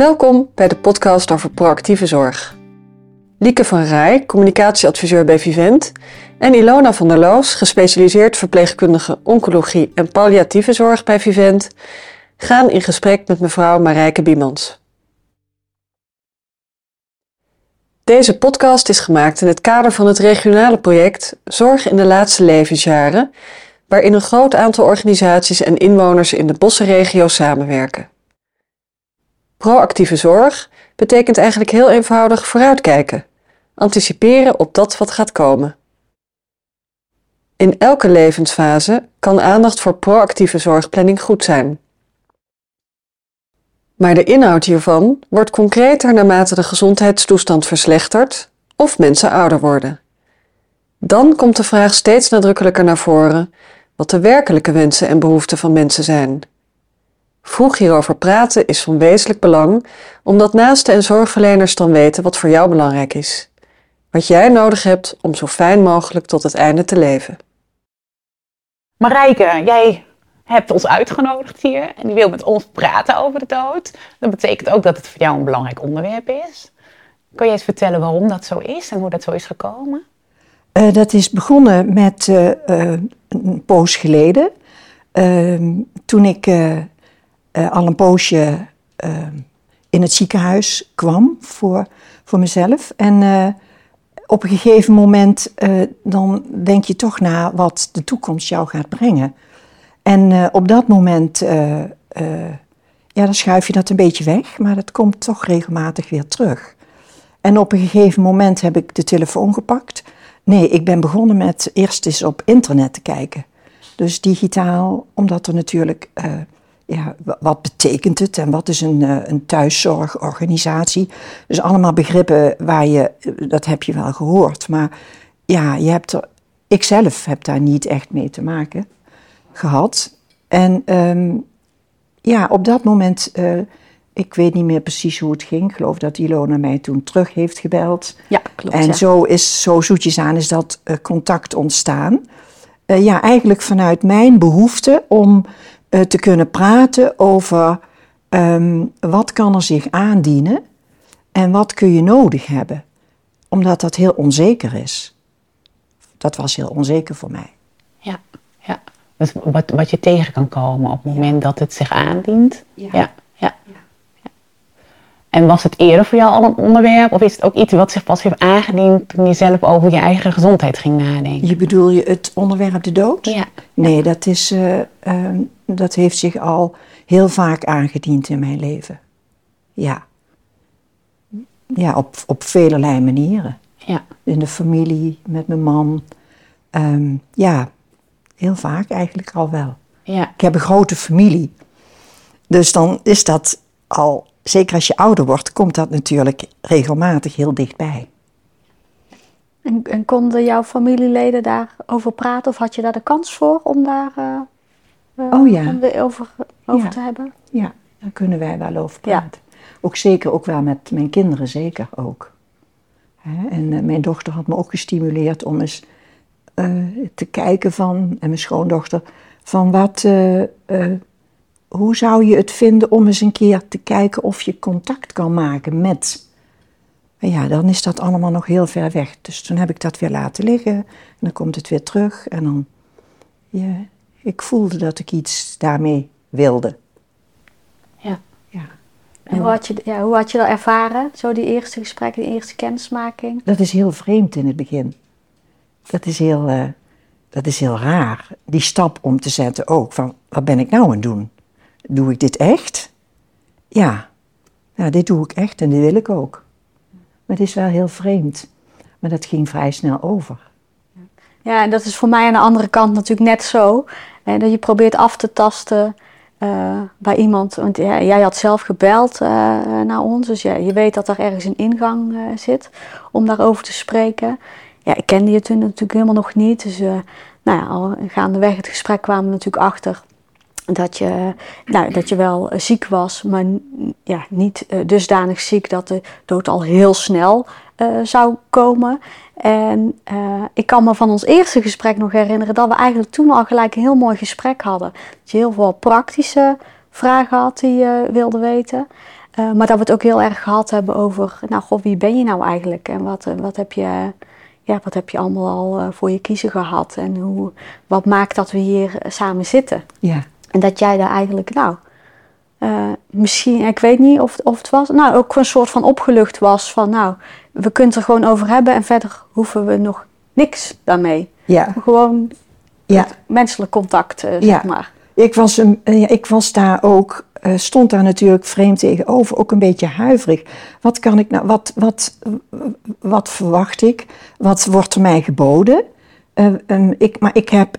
Welkom bij de podcast over proactieve zorg. Lieke van Rij, communicatieadviseur bij Vivent, en Ilona van der Loos, gespecialiseerd verpleegkundige oncologie en palliatieve zorg bij Vivent, gaan in gesprek met mevrouw Marijke Biemans. Deze podcast is gemaakt in het kader van het regionale project Zorg in de laatste levensjaren, waarin een groot aantal organisaties en inwoners in de bossenregio samenwerken. Proactieve zorg betekent eigenlijk heel eenvoudig vooruitkijken, anticiperen op dat wat gaat komen. In elke levensfase kan aandacht voor proactieve zorgplanning goed zijn. Maar de inhoud hiervan wordt concreter naarmate de gezondheidstoestand verslechtert of mensen ouder worden. Dan komt de vraag steeds nadrukkelijker naar voren wat de werkelijke wensen en behoeften van mensen zijn. Vroeg hierover praten is van wezenlijk belang, omdat naasten en zorgverleners dan weten wat voor jou belangrijk is. Wat jij nodig hebt om zo fijn mogelijk tot het einde te leven. Marijke, jij hebt ons uitgenodigd hier en die wil met ons praten over de dood. Dat betekent ook dat het voor jou een belangrijk onderwerp is. Kan je eens vertellen waarom dat zo is en hoe dat zo is gekomen? Uh, dat is begonnen met uh, uh, een poos geleden. Ehm, toen ik al een poosje ehm, in het ziekenhuis kwam voor, voor mezelf. En op een gegeven moment dan denk je toch na wat de toekomst jou gaat brengen. En op dat moment ja, dan schuif je dat een beetje weg, maar dat komt toch regelmatig weer terug. En op een gegeven moment heb ik de telefoon gepakt Nee, ik ben begonnen met eerst eens op internet te kijken. Dus digitaal, omdat er natuurlijk, ja, wat betekent het en wat is een, uh, een thuiszorgorganisatie? Dus allemaal begrippen waar je, dat heb je wel gehoord. Maar ja, je hebt er, ik zelf heb daar niet echt mee te maken gehad. En um, ja, op dat moment uh, ik weet niet meer precies hoe het ging. Ik geloof dat Ilona mij toen terug heeft gebeld. Ja, klopt. En zo is, zo zoetjes aan, is dat uh, contact ontstaan. Uh, ja, eigenlijk vanuit mijn behoefte om uh, te kunnen praten over um, wat kan er zich aandienen en wat kun je nodig hebben. Omdat dat heel onzeker is. Dat was heel onzeker voor mij. Ja, ja. Dus wat, wat je tegen kan komen op het moment ja. dat het zich aandient. ja. ja. En was het eerder voor jou al een onderwerp? Of is het ook iets wat zich pas heeft aangediend toen je zelf over je eigen gezondheid ging nadenken? Je bedoel je het onderwerp de dood? Ja. Nee, dat, is, uh, uh, dat heeft zich al heel vaak aangediend in mijn leven. Ja. Ja, op, op velelei manieren. Ja. In de familie, met mijn man. Um, ja, heel vaak eigenlijk al wel. Ja. Ik heb een grote familie. Dus dan is dat al zeker als je ouder wordt, komt dat natuurlijk regelmatig heel dichtbij. En, en konden jouw familieleden daarover praten of had je daar de kans voor om daar uh, oh, ja. om de, over, over ja. te hebben? Ja, daar kunnen wij wel over praten. Ja. Ook zeker, ook wel met mijn kinderen zeker ook. Hè? En uh, mijn dochter had me ook gestimuleerd om eens uh, te kijken van, en mijn schoondochter, van wat hoe zou je het vinden om eens een keer te kijken of je contact kan maken met. Maar ja, dan is dat allemaal nog heel ver weg. Dus toen heb ik dat weer laten liggen. En dan komt het weer terug. En dan, ja, ik voelde dat ik iets daarmee wilde. Ja. ja. En hoe had, je, ja, hoe had je dat ervaren, zo die eerste gesprekken, die eerste kennismaking? Dat is heel vreemd in het begin. Dat is heel, uh, dat is heel raar. Die stap om te zetten ook, van wat ben ik nou aan het doen? Doe ik dit echt? Ja. ja, dit doe ik echt en dit wil ik ook. Maar het is wel heel vreemd. Maar dat ging vrij snel over. Ja, en dat is voor mij aan de andere kant natuurlijk net zo. Hè, dat je probeert af te tasten uh, bij iemand. Want ja, jij had zelf gebeld uh, naar ons. Dus je weet dat er ergens een ingang uh, zit om daarover te spreken. Ja, ik kende je toen natuurlijk helemaal nog niet. Dus nou ja, al gaandeweg het gesprek kwamen we natuurlijk achter dat je, nou, dat je wel ziek was, maar ja, niet uh, dusdanig ziek dat de dood al heel snel uh, zou komen. En ik kan me van ons eerste gesprek nog herinneren dat we eigenlijk toen al gelijk een heel mooi gesprek hadden. Dat je heel veel praktische vragen had die je wilde weten. Eh, maar dat we het ook heel erg gehad hebben over, nou god, wie ben je nou eigenlijk? En wat, eh, wat, heb, je, ja, wat heb je allemaal al eh, voor je kiezen gehad? En hoe, wat maakt dat we hier eh, samen zitten? Ja. En dat jij daar eigenlijk, nou, eh, misschien, ik weet niet of, of het was, nou, ook een soort van opgelucht was van, nou, we kunnen het er gewoon over hebben en verder hoeven we nog niks daarmee. Ja. Gewoon Ja. menselijk contact, eh, zeg Ja. maar. Ik was, een, eh, ik was daar ook, stond daar natuurlijk vreemd tegenover, ook een beetje huiverig. Wat kan ik nou, wat, wat, wat verwacht ik? Wat wordt er mij geboden? Eh, ehm, ik, maar ik heb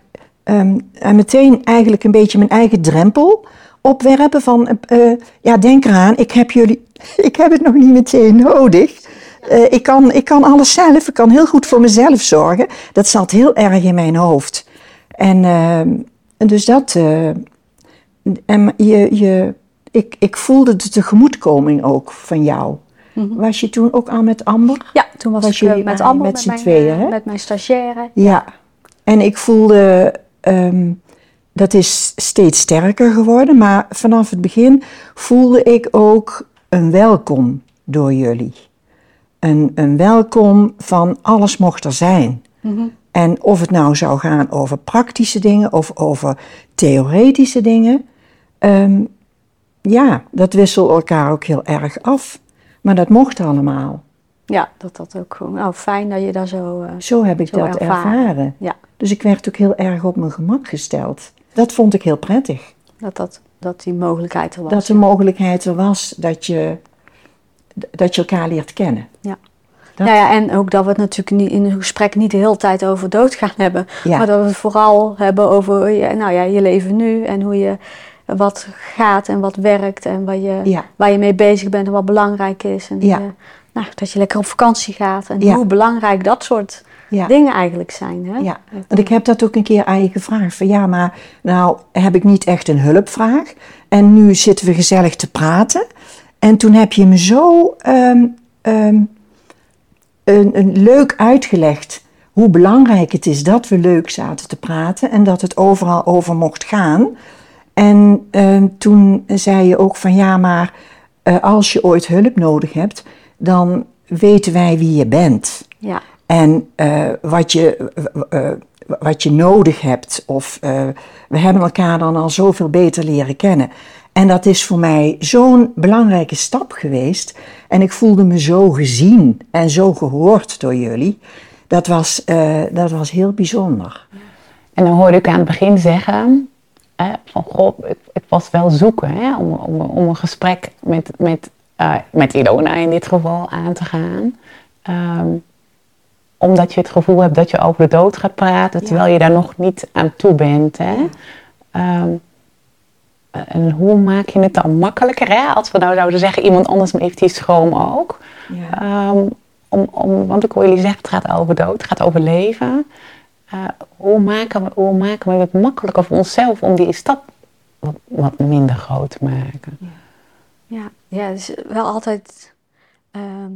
ehm, en meteen eigenlijk een beetje mijn eigen drempel opwerpen van, eh, eh, ja denk eraan, ik heb jullie, ik heb het nog niet meteen nodig. Eh, ik, kan, ik kan alles zelf, ik kan heel goed voor mezelf zorgen. Dat zat heel erg in mijn hoofd. En ehm, dus dat. en je, je, ik, ik voelde de tegemoetkoming ook van jou. Was je toen ook al met Amber? Ja, toen was, Was ik jullie met Amber, met met, z'n tweeën, hè? met mijn stagiaire. Ja. En ik voelde. Ehm, dat is steeds sterker geworden, maar vanaf het begin voelde ik ook een welkom door jullie. Een, een welkom van alles mocht er zijn. En of het nou zou gaan over praktische dingen of over theoretische dingen, ehm, ja, dat wisselde elkaar ook heel erg af. Maar dat mocht allemaal. Ja, dat dat ook gewoon, nou fijn dat je daar zo, eh, Zo heb ik Zo dat ervaren. ervaren. ja, Dus ik werd ook heel erg op mijn gemak gesteld. Dat vond ik heel prettig. dat, dat, dat die mogelijkheid er was. Dat de mogelijkheid er was dat je, dat je elkaar leert kennen. Ja. Dat- Nou ja, en ook dat we het natuurlijk niet, in een gesprek niet de hele tijd over doodgaan hebben. Ja. Maar dat we het vooral hebben over nou ja, je leven nu en hoe je wat gaat en wat werkt en wat je, Ja. waar je mee bezig bent en wat belangrijk is. En Ja. eh, nou, dat je lekker op vakantie gaat en Ja. hoe belangrijk dat soort Ja. dingen eigenlijk zijn. Hè? Ja, want ik heb dat ook een keer aan je gevraagd. Van ja, maar nou heb ik niet echt een hulpvraag. En nu zitten we gezellig te praten. En toen heb je me zo ehm, ehm, een, een leuk uitgelegd hoe belangrijk het is dat we leuk zaten te praten. En dat het overal over mocht gaan. En ehm, toen zei je ook van ja, maar eh, als je ooit hulp nodig hebt, dan weten wij wie je bent. Ja. En eh, wat, je, eh, eh, wat je nodig hebt, of we hebben elkaar dan al zoveel beter leren kennen. En dat is voor mij zo'n belangrijke stap geweest. En ik voelde me zo gezien en zo gehoord door jullie. Dat was, dat was heel bijzonder. En dan hoorde ik aan het begin zeggen, hè, van goh, ik, ik was wel zoeken hè, om, om, om een gesprek met, met, eh, met Ilona in dit geval aan te gaan. Ehm, omdat je het gevoel hebt dat je over de dood gaat praten, terwijl je daar nog niet aan toe bent. Hè? Ehm, en hoe maak je het dan makkelijker? Hè? Als we nou zouden zeggen, iemand anders heeft die schroom ook. Ja. Ehm, om, om, want ik hoor jullie zeggen, het gaat over dood, het gaat over leven. Eh, hoe, maken we, hoe maken we het makkelijker voor onszelf om die stap wat, wat minder groot te maken? Ja, ja, het is wel altijd ehm,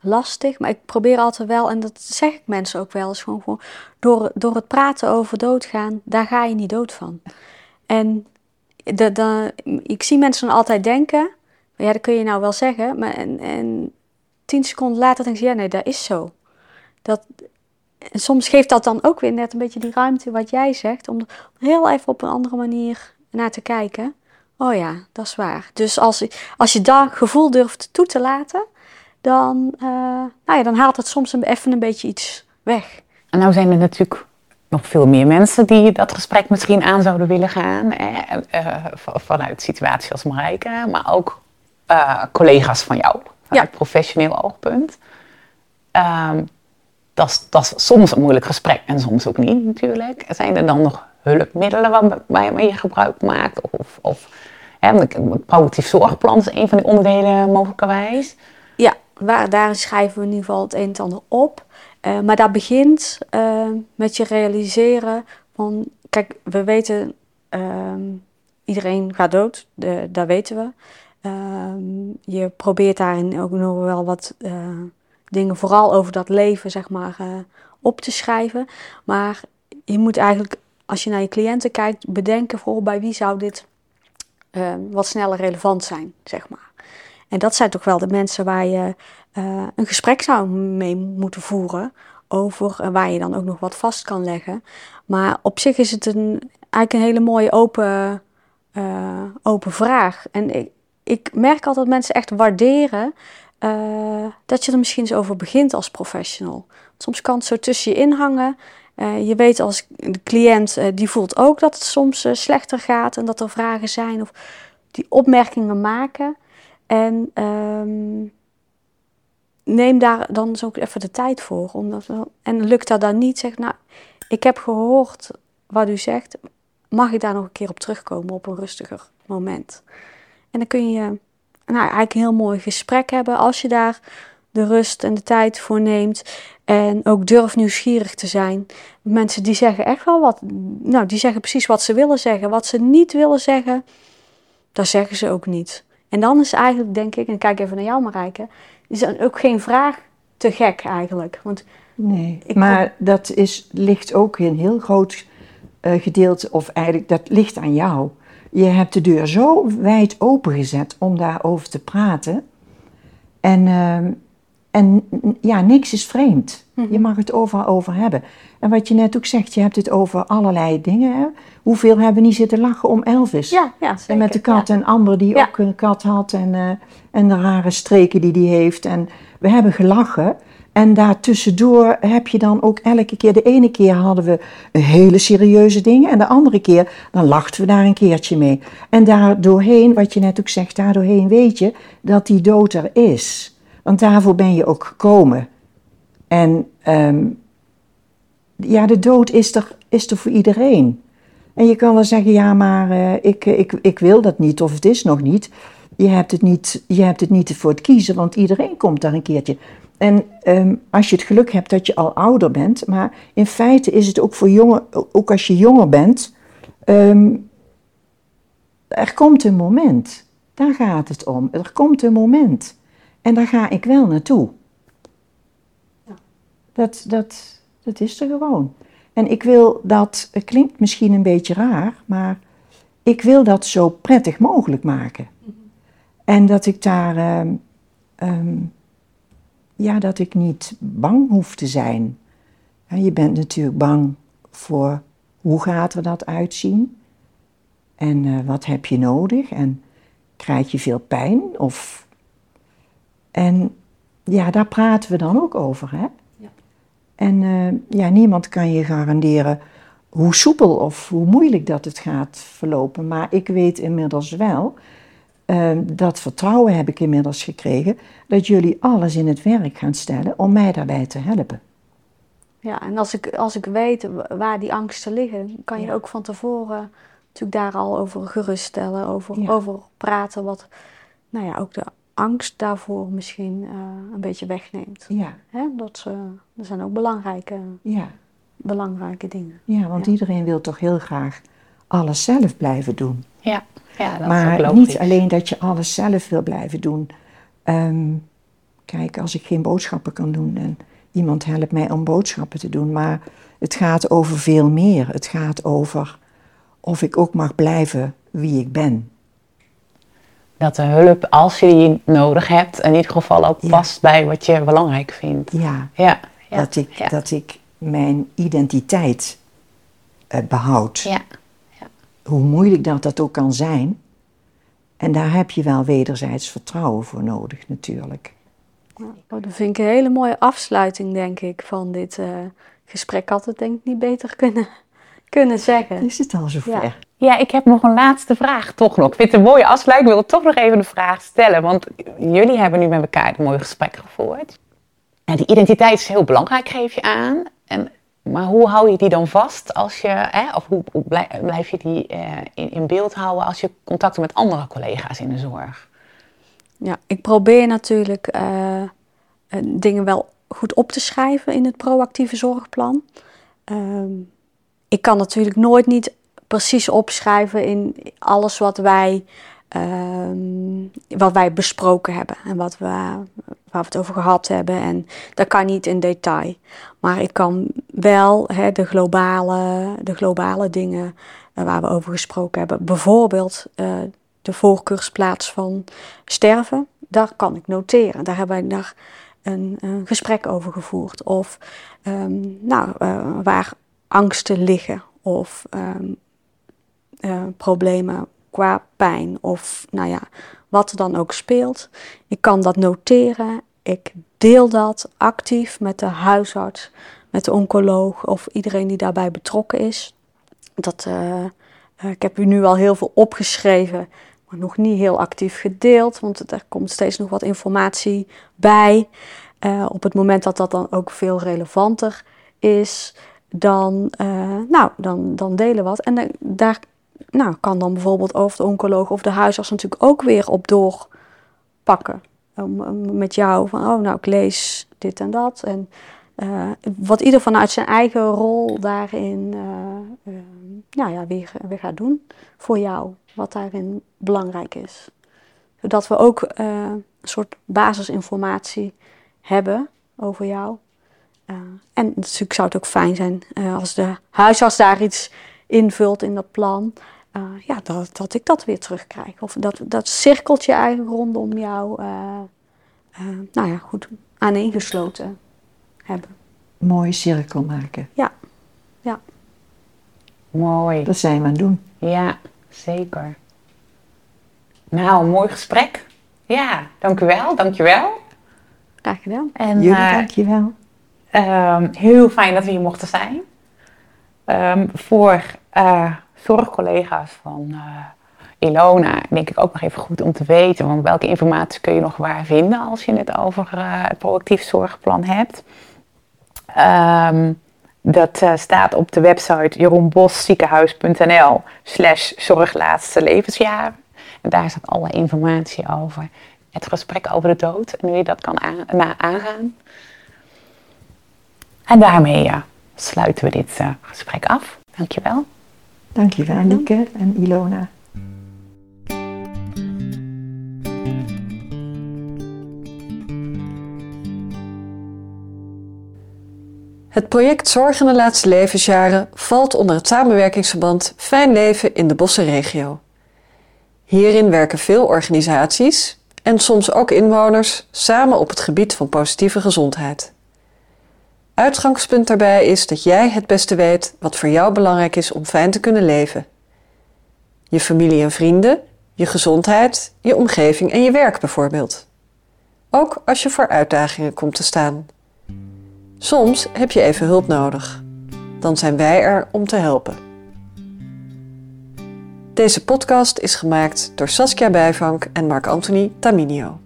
lastig, maar ik probeer altijd wel, en dat zeg ik mensen ook wel eens, gewoon, door, door het praten over doodgaan, daar ga je niet dood van. En de, ik zie mensen dan altijd denken, ja, dat kun je nou wel zeggen, maar en, en tien seconden later denk je, ja, nee, dat is zo. Dat, en soms geeft dat dan ook weer net een beetje die ruimte wat jij zegt, om heel even op een andere manier naar te kijken. Oh ja, dat is waar. Dus als, als je dat gevoel durft toe te laten, dan, eh, nou ja, dan haalt het soms even een beetje iets weg. En nou zijn er natuurlijk nog veel meer mensen die dat gesprek misschien aan zouden willen gaan. Hè? eh, vanuit situaties als Marijke, maar ook eh, collega's van jou, vanuit Ja. professioneel oogpunt. Ehm, dat is soms een moeilijk gesprek en soms ook niet natuurlijk. Zijn er dan nog hulpmiddelen waar- waarmee je gebruik maakt? Of, of hè, positief zorgplan is een van de onderdelen mogelijkerwijs. Ja, waar, daar schrijven we in ieder geval het een en ander op. Eh, maar dat begint eh, met je realiseren van, kijk, we weten, ehm, iedereen gaat dood, dat weten we. Ehm, je probeert daarin ook nog wel wat eh, dingen, vooral over dat leven, zeg maar, op te schrijven. Maar je moet eigenlijk, als je naar je cliënten kijkt, bedenken voor bij wie zou dit eh, wat sneller relevant zijn, zeg maar. En dat zijn toch wel de mensen waar je eh, een gesprek zou mee moeten voeren over waar je dan ook nog wat vast kan leggen. Maar op zich is het een, eigenlijk een hele mooie open, eh, open vraag. En ik, ik merk altijd dat mensen echt waarderen eh, dat je er misschien eens over begint als professional. Soms kan het zo tussen je inhangen. Uh, je weet als de cliënt, uh, die voelt ook dat het soms slechter gaat en dat er vragen zijn of die opmerkingen maken. En um, neem daar dan zo even de tijd voor. Omdat, en lukt dat dan niet, zeg nou, ik heb gehoord wat u zegt, mag ik daar nog een keer op terugkomen op een rustiger moment? En dan kun je nou, eigenlijk een heel mooi gesprek hebben als je daar de rust en de tijd voor neemt. En ook durf nieuwsgierig te zijn. Mensen die zeggen echt wel wat. Nou, die zeggen precies wat ze willen zeggen. Wat ze niet willen zeggen, dat zeggen ze ook niet. En dan is eigenlijk, denk ik, en kijk even naar jou Marijke, is dan ook geen vraag te gek eigenlijk. Want nee, maar dat is, ligt ook in heel groot uh, gedeelte, of eigenlijk dat ligt aan jou. Je hebt de deur zo wijd opengezet om daarover te praten. En, uh, en ja, niks is vreemd. Mhm. Je mag het overal over hebben. En wat je net ook zegt, je hebt het over allerlei dingen. Hè? Hoeveel hebben we niet zitten lachen om Elvis? Ja, ja zeker. En met de kat en Amber die ook een kat had en, uh, en de rare streken die die heeft. En we hebben gelachen. En daartussendoor heb je dan ook elke keer, de ene keer hadden we hele serieuze dingen en de andere keer dan lachten we daar een keertje mee. En daardoorheen, wat je net ook zegt, daardoorheen weet je dat die dood er is. Want daarvoor ben je ook gekomen. En um, ja, de dood is er, is er voor iedereen. En je kan wel zeggen, ja, maar uh, ik, ik, ik wil dat niet of het is nog niet. Je hebt het niet, je hebt het niet voor het kiezen, want iedereen komt daar een keertje. En um, als je het geluk hebt dat je al ouder bent, maar in feite is het ook voor jongen, ook als je jonger bent, um, er komt een moment. Daar gaat het om. Er komt een moment. En daar ga ik wel naartoe. Ja. Dat, dat, dat is er gewoon. En ik wil dat, het klinkt misschien een beetje raar, maar ik wil dat zo prettig mogelijk maken. Mm -hmm. En dat ik daar. Um, um, ja, dat ik niet bang hoef te zijn. je bent natuurlijk bang voor hoe gaat er dat uitzien en uh, wat heb je nodig en krijg je veel pijn of en ja, daar praten we dan ook over, hè? Ja. En uh, ja, niemand kan je garanderen hoe soepel of hoe moeilijk dat het gaat verlopen, maar ik weet inmiddels wel uh, dat vertrouwen heb ik inmiddels gekregen, dat jullie alles in het werk gaan stellen om mij daarbij te helpen. Ja, en als ik, als ik weet waar die angsten liggen, kan je ja. ook van tevoren natuurlijk daar al over geruststellen, over, ja. over praten, wat nou ja, ook de angst daarvoor misschien uh, een beetje wegneemt. Ja. Hè? Dat, uh, dat zijn ook belangrijke, ja. belangrijke dingen. Ja, want iedereen wil toch heel graag alles zelf blijven doen. Ja. Ja, dat maar is niet alleen dat je alles zelf wil blijven doen. Um, kijk, als ik geen boodschappen kan doen en iemand helpt mij om boodschappen te doen, maar het gaat over veel meer. Het gaat over of ik ook mag blijven wie ik ben. Dat de hulp, als je die nodig hebt, in ieder geval ook ja. past bij wat je belangrijk vindt. Ja, ja. ja. Dat, ik, ja. dat ik mijn identiteit uh, behoud. Ja hoe moeilijk dat dat ook kan zijn. En daar heb je wel wederzijds vertrouwen voor nodig, natuurlijk. Oh, dat vind ik een hele mooie afsluiting, denk ik, van dit uh, gesprek. Had het denk ik niet beter kunnen, kunnen zeggen. Is het al zover? Ja. ik heb nog een laatste vraag, toch nog. Ik vind het een mooie afsluiting. Ik wil toch nog even een vraag stellen. Want jullie hebben nu met elkaar een mooi gesprek gevoerd. En die identiteit is heel belangrijk, geef je aan. En maar hoe hou je die dan vast als je, hè, of hoe, blijf je die uh, in, beeld houden als je contacten met andere collega's in de zorg? Ja, ik probeer natuurlijk uh, dingen wel goed op te schrijven in het proactieve zorgplan. Uh, ik kan natuurlijk nooit niet precies opschrijven in alles wat wij Um, wat wij besproken hebben en wat we, waar we het over gehad hebben. En dat kan niet in detail. Maar ik kan wel de, globale, de globale dingen uh, waar we over gesproken hebben. Bijvoorbeeld uh, de voorkeursplaats van sterven daar kan ik noteren. Daar hebben wij een, een gesprek over gevoerd. Of ehm, nou, uh, waar angsten liggen of um, uh, problemen qua pijn of nou ja, wat er dan ook speelt. Ik kan dat noteren. Ik deel dat actief met de huisarts, met de oncoloog of iedereen die daarbij betrokken is. Dat, uh, ik heb u nu al heel veel opgeschreven, maar nog niet heel actief gedeeld, want er komt steeds nog wat informatie bij. Op het moment dat dat dan ook veel relevanter is, dan, uh, nou, dan, dan delen wat. En daar nou, kan dan bijvoorbeeld over de oncoloog of de huisarts natuurlijk ook weer op doorpakken. Um, met jou van, oh nou, ik lees dit en dat. En uh, wat ieder vanuit zijn eigen rol daarin uh, nou ja, weer, weer gaat doen voor jou. Wat daarin belangrijk is. Zodat we ook een soort basisinformatie hebben over jou. en natuurlijk zou het ook fijn zijn als de huisarts daar iets invult in dat plan. Uh, ja, dat, dat ik dat weer terugkrijg. Of dat, dat cirkeltje eigenlijk rondom jou, uh, uh, nou ja, goed, aaneengesloten hebben. Mooie cirkel maken. Ja, ja. Mooi. Dat zijn we aan het doen. Ja, zeker. Nou, een mooi gesprek. Ja, dank u wel, dank je wel. Graag gedaan. En, Jullie, dank je wel. Um, heel fijn dat we hier mochten zijn. Um, voor zorgcollega's van uh, Ilona, denk ik ook nog even goed om te weten. Want welke informatie kun je nog waar vinden als je het over uh, het proactief zorgplan hebt? Um, dat staat op de website jeroenbosziekenhuis.nl slash zorglaatste levensjaren. En daar staat alle informatie over het gesprek over de dood en hoe je dat kan aangaan. En daarmee ja, sluiten we dit gesprek af. Dankjewel. Dankjewel, Lieke en Ilona. Het project Zorg in de laatste levensjaren valt onder het samenwerkingsverband Fijn Leven in de Bossenregio. Hierin werken veel organisaties en soms ook inwoners samen op het gebied van positieve gezondheid. Uitgangspunt daarbij is dat jij het beste weet wat voor jou belangrijk is om fijn te kunnen leven. Je familie en vrienden, je gezondheid, je omgeving en je werk bijvoorbeeld. Ook als je voor uitdagingen komt te staan. Soms heb je even hulp nodig. Dan zijn wij er om te helpen. Deze podcast is gemaakt door Saskia Bijvank en Marc-Anthony Taminio.